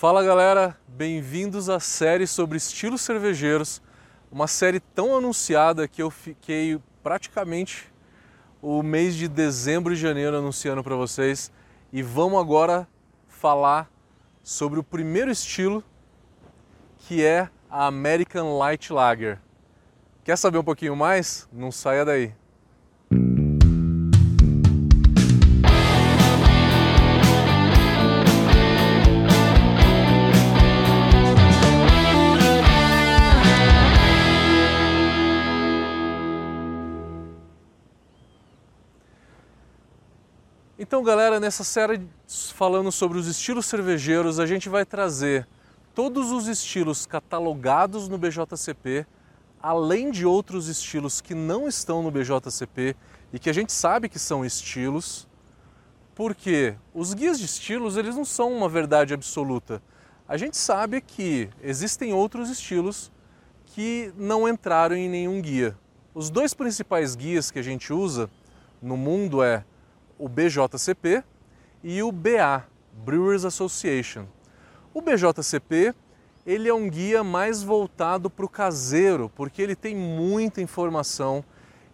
Fala galera, bem-vindos à série sobre estilos cervejeiros, uma série tão anunciada que eu fiquei praticamente o mês de dezembro e janeiro anunciando para vocês e vamos agora falar sobre o primeiro estilo que é a American Light Lager. Quer saber um pouquinho mais? Não saia daí. Então, galera, nessa série falando sobre os estilos cervejeiros, a gente vai trazer todos os estilos catalogados no BJCP, além de outros estilos que não estão no BJCP e que a gente sabe que são estilos, porque os guias de estilos eles não são uma verdade absoluta. A gente sabe que existem outros estilos que não entraram em nenhum guia. Os dois principais guias que a gente usa no mundo é o BJCP e o BA, Brewers Association. O BJCP ele é um guia mais voltado para o caseiro, porque ele tem muita informação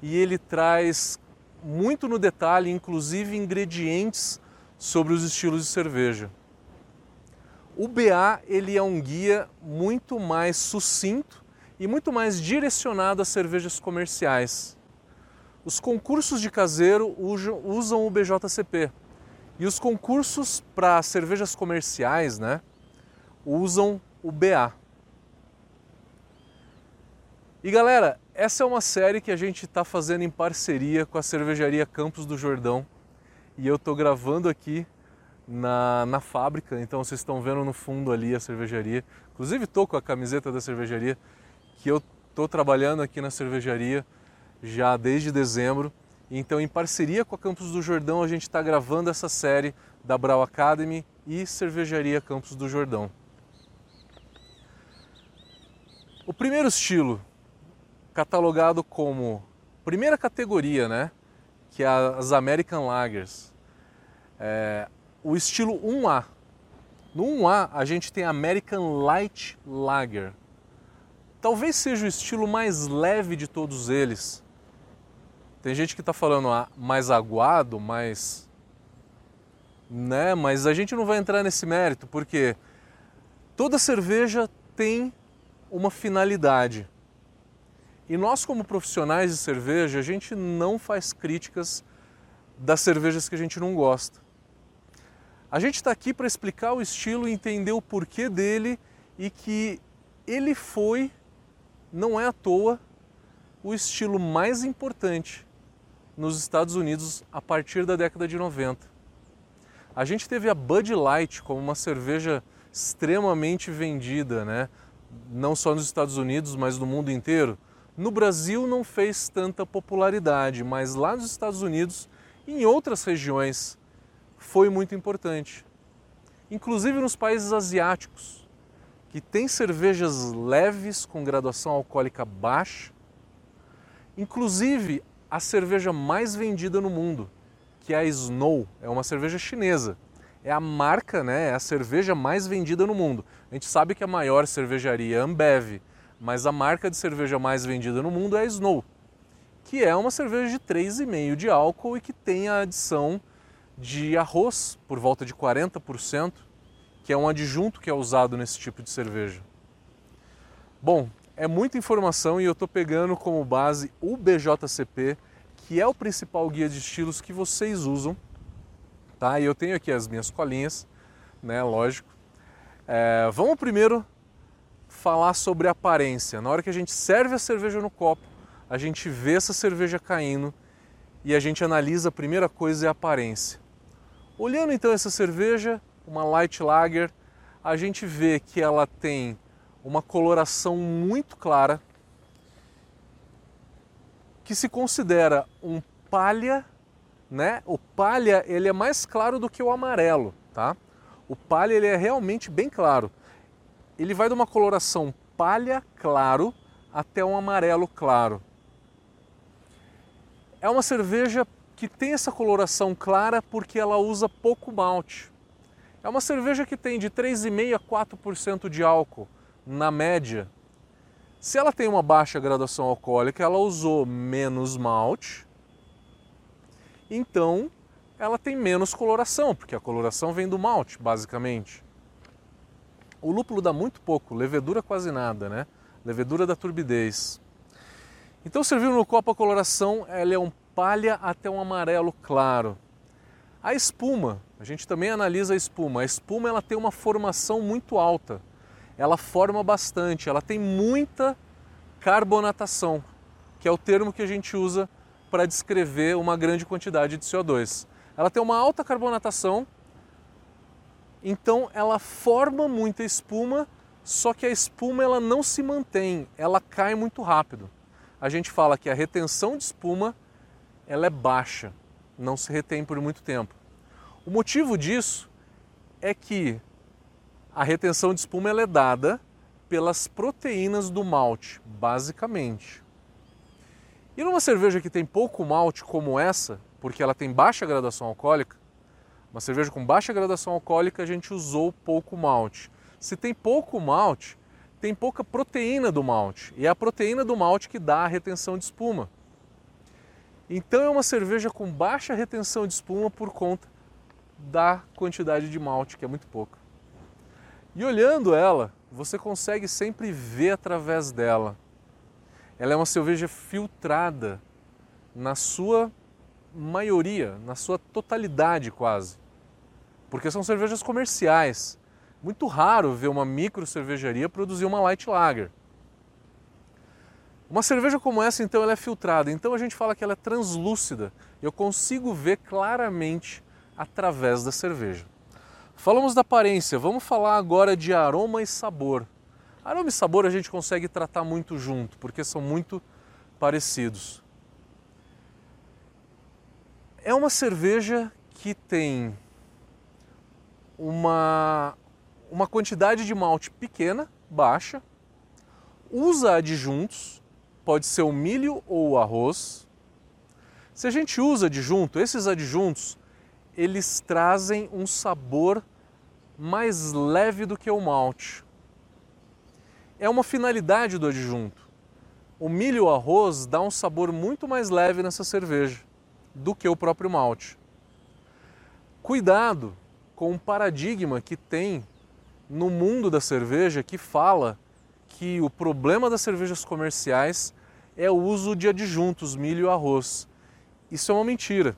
e ele traz muito no detalhe, inclusive ingredientes sobre os estilos de cerveja. O BA ele é um guia muito mais sucinto e muito mais direcionado às cervejas comerciais. Os concursos de caseiro usam o BJCP e os concursos para cervejas comerciais, né, usam o BA. E galera, essa é uma série que a gente está fazendo em parceria com a cervejaria Campos do Jordão e eu estou gravando aqui na, na fábrica, então vocês estão vendo no fundo ali a cervejaria. Inclusive estou com a camiseta da cervejaria que eu estou trabalhando aqui na cervejaria já desde dezembro. Então, em parceria com a Campos do Jordão, a gente está gravando essa série da Brau Academy e Cervejaria Campos do Jordão. O primeiro estilo, catalogado como primeira categoria, né, que é as American Lagers, é o estilo 1A. No 1A, a gente tem American Light Lager. Talvez seja o estilo mais leve de todos eles, tem gente que está falando ah, mais aguado, mais. Né? Mas a gente não vai entrar nesse mérito, porque toda cerveja tem uma finalidade. E nós, como profissionais de cerveja, a gente não faz críticas das cervejas que a gente não gosta. A gente está aqui para explicar o estilo, entender o porquê dele e que ele foi, não é à toa, o estilo mais importante nos Estados Unidos a partir da década de 90. A gente teve a Bud Light como uma cerveja extremamente vendida, né? não só nos Estados Unidos, mas no mundo inteiro. No Brasil não fez tanta popularidade, mas lá nos Estados Unidos e em outras regiões foi muito importante. Inclusive nos países asiáticos, que tem cervejas leves com graduação alcoólica baixa. Inclusive a cerveja mais vendida no mundo, que é a Snow, é uma cerveja chinesa. É a marca, né, é a cerveja mais vendida no mundo. A gente sabe que a maior cervejaria é Ambev, mas a marca de cerveja mais vendida no mundo é a Snow, que é uma cerveja de 3,5 de álcool e que tem a adição de arroz por volta de 40%, que é um adjunto que é usado nesse tipo de cerveja. Bom, é muita informação e eu estou pegando como base o BJCP, que é o principal guia de estilos que vocês usam. Tá? E eu tenho aqui as minhas colinhas, né? Lógico. É, vamos primeiro falar sobre aparência. Na hora que a gente serve a cerveja no copo, a gente vê essa cerveja caindo e a gente analisa a primeira coisa é a aparência. Olhando então essa cerveja, uma light lager, a gente vê que ela tem uma coloração muito clara que se considera um palha, né? O palha ele é mais claro do que o amarelo, tá? O palha ele é realmente bem claro. Ele vai de uma coloração palha claro até um amarelo claro. É uma cerveja que tem essa coloração clara porque ela usa pouco malte. É uma cerveja que tem de 3,5% a 4% de álcool na média. Se ela tem uma baixa graduação alcoólica, ela usou menos malte, então ela tem menos coloração, porque a coloração vem do malte, basicamente. O lúpulo dá muito pouco, levedura quase nada, né? Levedura da turbidez. Então, servindo no copo a coloração, ela é um palha até um amarelo claro. A espuma, a gente também analisa a espuma. A espuma ela tem uma formação muito alta. Ela forma bastante, ela tem muita carbonatação, que é o termo que a gente usa para descrever uma grande quantidade de CO2. Ela tem uma alta carbonatação, então ela forma muita espuma, só que a espuma ela não se mantém, ela cai muito rápido. A gente fala que a retenção de espuma ela é baixa, não se retém por muito tempo. O motivo disso é que a retenção de espuma é dada pelas proteínas do malte, basicamente. E numa cerveja que tem pouco malte como essa, porque ela tem baixa graduação alcoólica, uma cerveja com baixa graduação alcoólica a gente usou pouco malte. Se tem pouco malte, tem pouca proteína do malte, e é a proteína do malte que dá a retenção de espuma. Então é uma cerveja com baixa retenção de espuma por conta da quantidade de malte, que é muito pouca. E olhando ela, você consegue sempre ver através dela. Ela é uma cerveja filtrada na sua maioria, na sua totalidade quase. Porque são cervejas comerciais. Muito raro ver uma micro cervejaria produzir uma light lager. Uma cerveja como essa, então, ela é filtrada. Então a gente fala que ela é translúcida. Eu consigo ver claramente através da cerveja. Falamos da aparência, vamos falar agora de aroma e sabor. Aroma e sabor a gente consegue tratar muito junto, porque são muito parecidos. É uma cerveja que tem uma, uma quantidade de malte pequena, baixa, usa adjuntos, pode ser o milho ou o arroz. Se a gente usa adjunto, esses adjuntos, eles trazem um sabor mais leve do que o malte. É uma finalidade do adjunto. O milho e o arroz dá um sabor muito mais leve nessa cerveja do que o próprio malte. Cuidado com o paradigma que tem no mundo da cerveja que fala que o problema das cervejas comerciais é o uso de adjuntos, milho e arroz. Isso é uma mentira.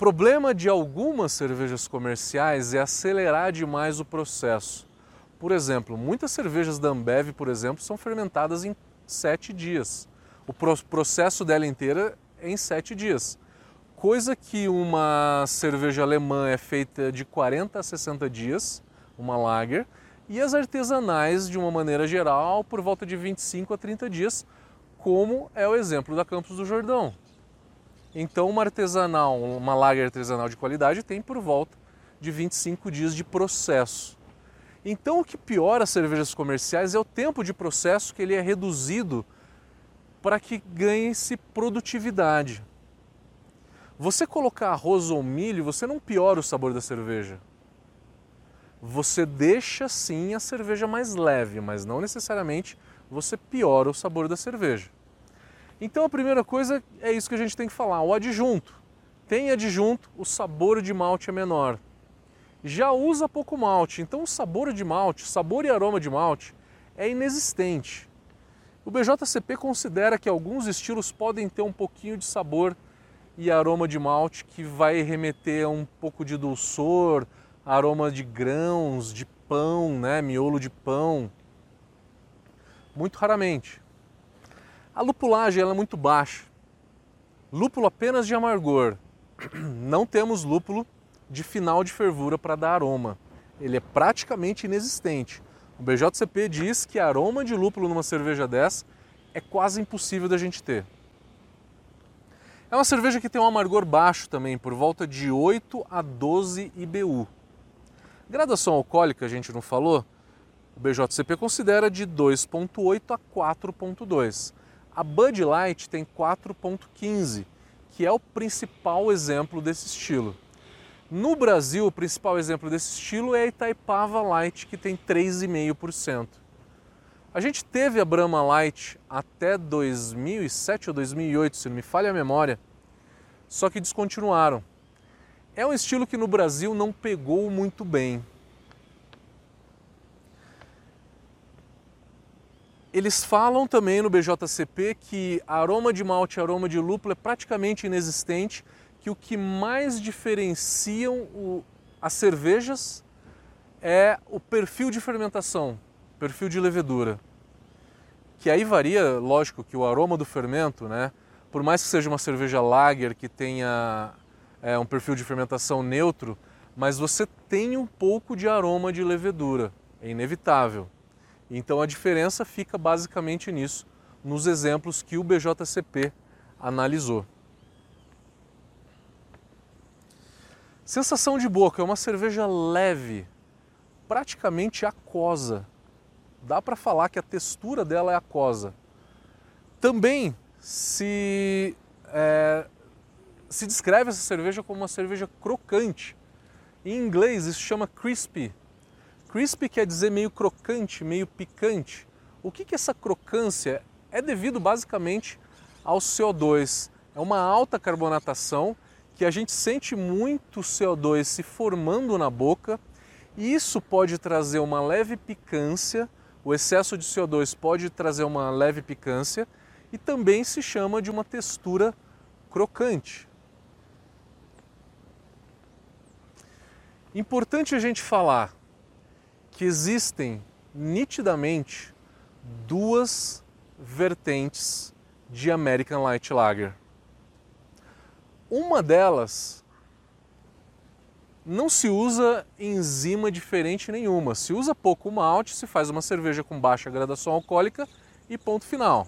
Problema de algumas cervejas comerciais é acelerar demais o processo. Por exemplo, muitas cervejas da Ambev, por exemplo, são fermentadas em sete dias. O processo dela inteira em sete dias. Coisa que uma cerveja alemã é feita de 40 a 60 dias, uma lager, e as artesanais, de uma maneira geral, por volta de 25 a 30 dias, como é o exemplo da Campos do Jordão. Então, uma artesanal, uma lager artesanal de qualidade tem por volta de 25 dias de processo. Então, o que piora as cervejas comerciais é o tempo de processo que ele é reduzido para que ganhe-se produtividade. Você colocar arroz ou milho, você não piora o sabor da cerveja. Você deixa sim a cerveja mais leve, mas não necessariamente você piora o sabor da cerveja. Então a primeira coisa é isso que a gente tem que falar, o adjunto. Tem adjunto, o sabor de malte é menor. Já usa pouco malte, então o sabor de malte, sabor e aroma de malte é inexistente. O BJCP considera que alguns estilos podem ter um pouquinho de sabor e aroma de malte que vai remeter a um pouco de dulçor, aroma de grãos, de pão, né, miolo de pão. Muito raramente. A lupulagem é muito baixa. Lúpulo apenas de amargor. Não temos lúpulo de final de fervura para dar aroma. Ele é praticamente inexistente. O BJCP diz que aroma de lúpulo numa cerveja dessa é quase impossível da gente ter. É uma cerveja que tem um amargor baixo também, por volta de 8 a 12 IBU. Graduação alcoólica, a gente não falou? O BJCP considera de 2.8 a 4.2. A Bud Light tem 4.15, que é o principal exemplo desse estilo. No Brasil, o principal exemplo desse estilo é a Itaipava Light, que tem 3,5%. A gente teve a Brahma Light até 2007 ou 2008, se não me falha a memória, só que descontinuaram. É um estilo que no Brasil não pegou muito bem. Eles falam também no BJCP que aroma de malte e aroma de lúpulo é praticamente inexistente, que o que mais diferenciam o, as cervejas é o perfil de fermentação, perfil de levedura. Que aí varia, lógico, que o aroma do fermento, né? Por mais que seja uma cerveja lager que tenha é, um perfil de fermentação neutro, mas você tem um pouco de aroma de levedura, é inevitável. Então a diferença fica basicamente nisso, nos exemplos que o BJCP analisou. Sensação de boca é uma cerveja leve, praticamente aquosa. Dá para falar que a textura dela é aquosa. Também se, é, se descreve essa cerveja como uma cerveja crocante. Em inglês isso chama crispy, Crispy quer dizer meio crocante, meio picante. O que, que essa crocância é devido basicamente ao CO2. É uma alta carbonatação que a gente sente muito CO2 se formando na boca e isso pode trazer uma leve picância. O excesso de CO2 pode trazer uma leve picância e também se chama de uma textura crocante. Importante a gente falar que existem nitidamente duas vertentes de American Light Lager. Uma delas não se usa enzima diferente nenhuma. Se usa pouco malte, se faz uma cerveja com baixa gradação alcoólica e ponto final.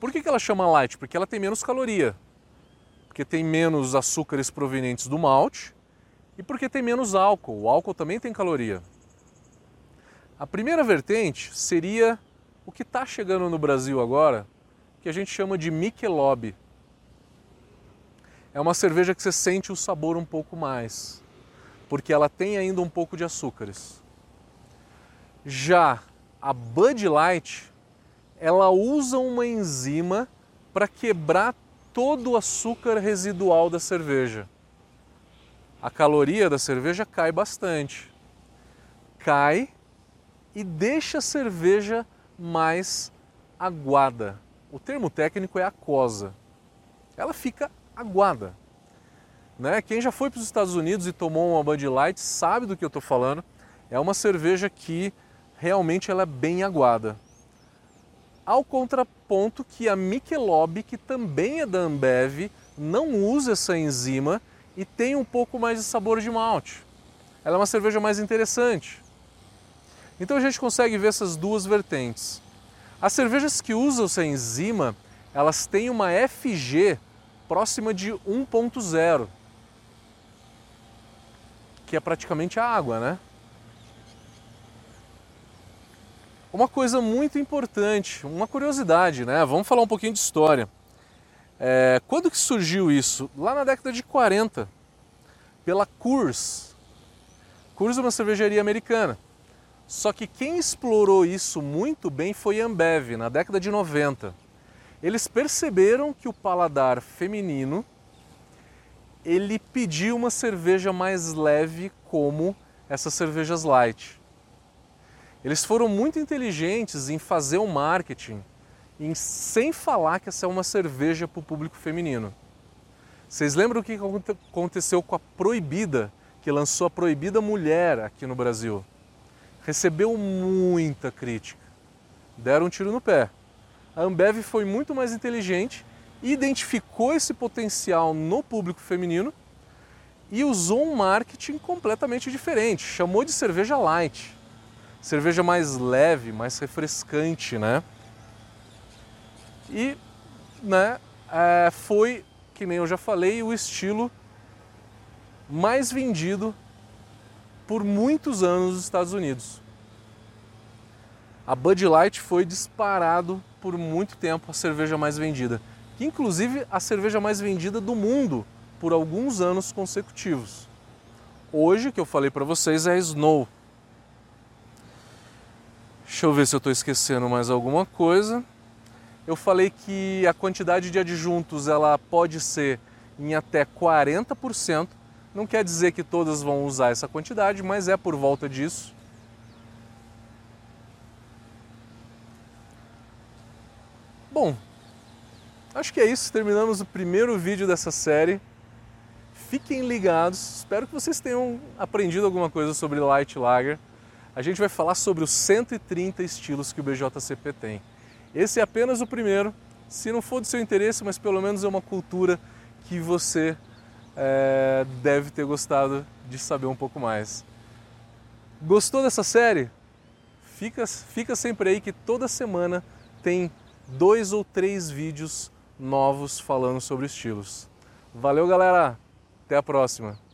Por que, que ela chama light? Porque ela tem menos caloria. Porque tem menos açúcares provenientes do malte e porque tem menos álcool. O álcool também tem caloria. A primeira vertente seria o que está chegando no Brasil agora, que a gente chama de Michelob. É uma cerveja que você sente o sabor um pouco mais, porque ela tem ainda um pouco de açúcares. Já a Bud Light, ela usa uma enzima para quebrar todo o açúcar residual da cerveja a caloria da cerveja cai bastante. Cai e deixa a cerveja mais aguada. O termo técnico é aquosa. Ela fica aguada. Né? Quem já foi para os Estados Unidos e tomou uma Bud Light sabe do que eu estou falando. É uma cerveja que realmente ela é bem aguada. Ao contraponto que a Michelob, que também é da Ambev, não usa essa enzima e tem um pouco mais de sabor de malte. Ela é uma cerveja mais interessante. Então a gente consegue ver essas duas vertentes. As cervejas que usam essa enzima, elas têm uma FG próxima de 1.0, que é praticamente a água, né? Uma coisa muito importante, uma curiosidade, né? Vamos falar um pouquinho de história. É, quando que surgiu isso? Lá na década de 40, pela Coors. Coors é uma cervejaria americana. Só que quem explorou isso muito bem foi Ambev, na década de 90. Eles perceberam que o paladar feminino ele pediu uma cerveja mais leve como essas cervejas light. Eles foram muito inteligentes em fazer o marketing em, sem falar que essa é uma cerveja para o público feminino. Vocês lembram o que aconteceu com a Proibida, que lançou a Proibida Mulher aqui no Brasil? Recebeu muita crítica. Deram um tiro no pé. A Ambev foi muito mais inteligente, identificou esse potencial no público feminino e usou um marketing completamente diferente. Chamou de cerveja light. Cerveja mais leve, mais refrescante, né? E né, é, foi, que nem eu já falei, o estilo mais vendido por muitos anos nos Estados Unidos. A Bud Light foi disparado por muito tempo a cerveja mais vendida, que inclusive a cerveja mais vendida do mundo por alguns anos consecutivos. Hoje, que eu falei para vocês, é Snow. Deixa eu ver se eu estou esquecendo mais alguma coisa. Eu falei que a quantidade de adjuntos ela pode ser em até 40%. Não quer dizer que todas vão usar essa quantidade, mas é por volta disso. Bom, acho que é isso. Terminamos o primeiro vídeo dessa série. Fiquem ligados. Espero que vocês tenham aprendido alguma coisa sobre Light Lager. A gente vai falar sobre os 130 estilos que o BJCP tem. Esse é apenas o primeiro. Se não for do seu interesse, mas pelo menos é uma cultura que você é, deve ter gostado de saber um pouco mais. Gostou dessa série? Fica, fica sempre aí que toda semana tem dois ou três vídeos novos falando sobre estilos. Valeu, galera! Até a próxima!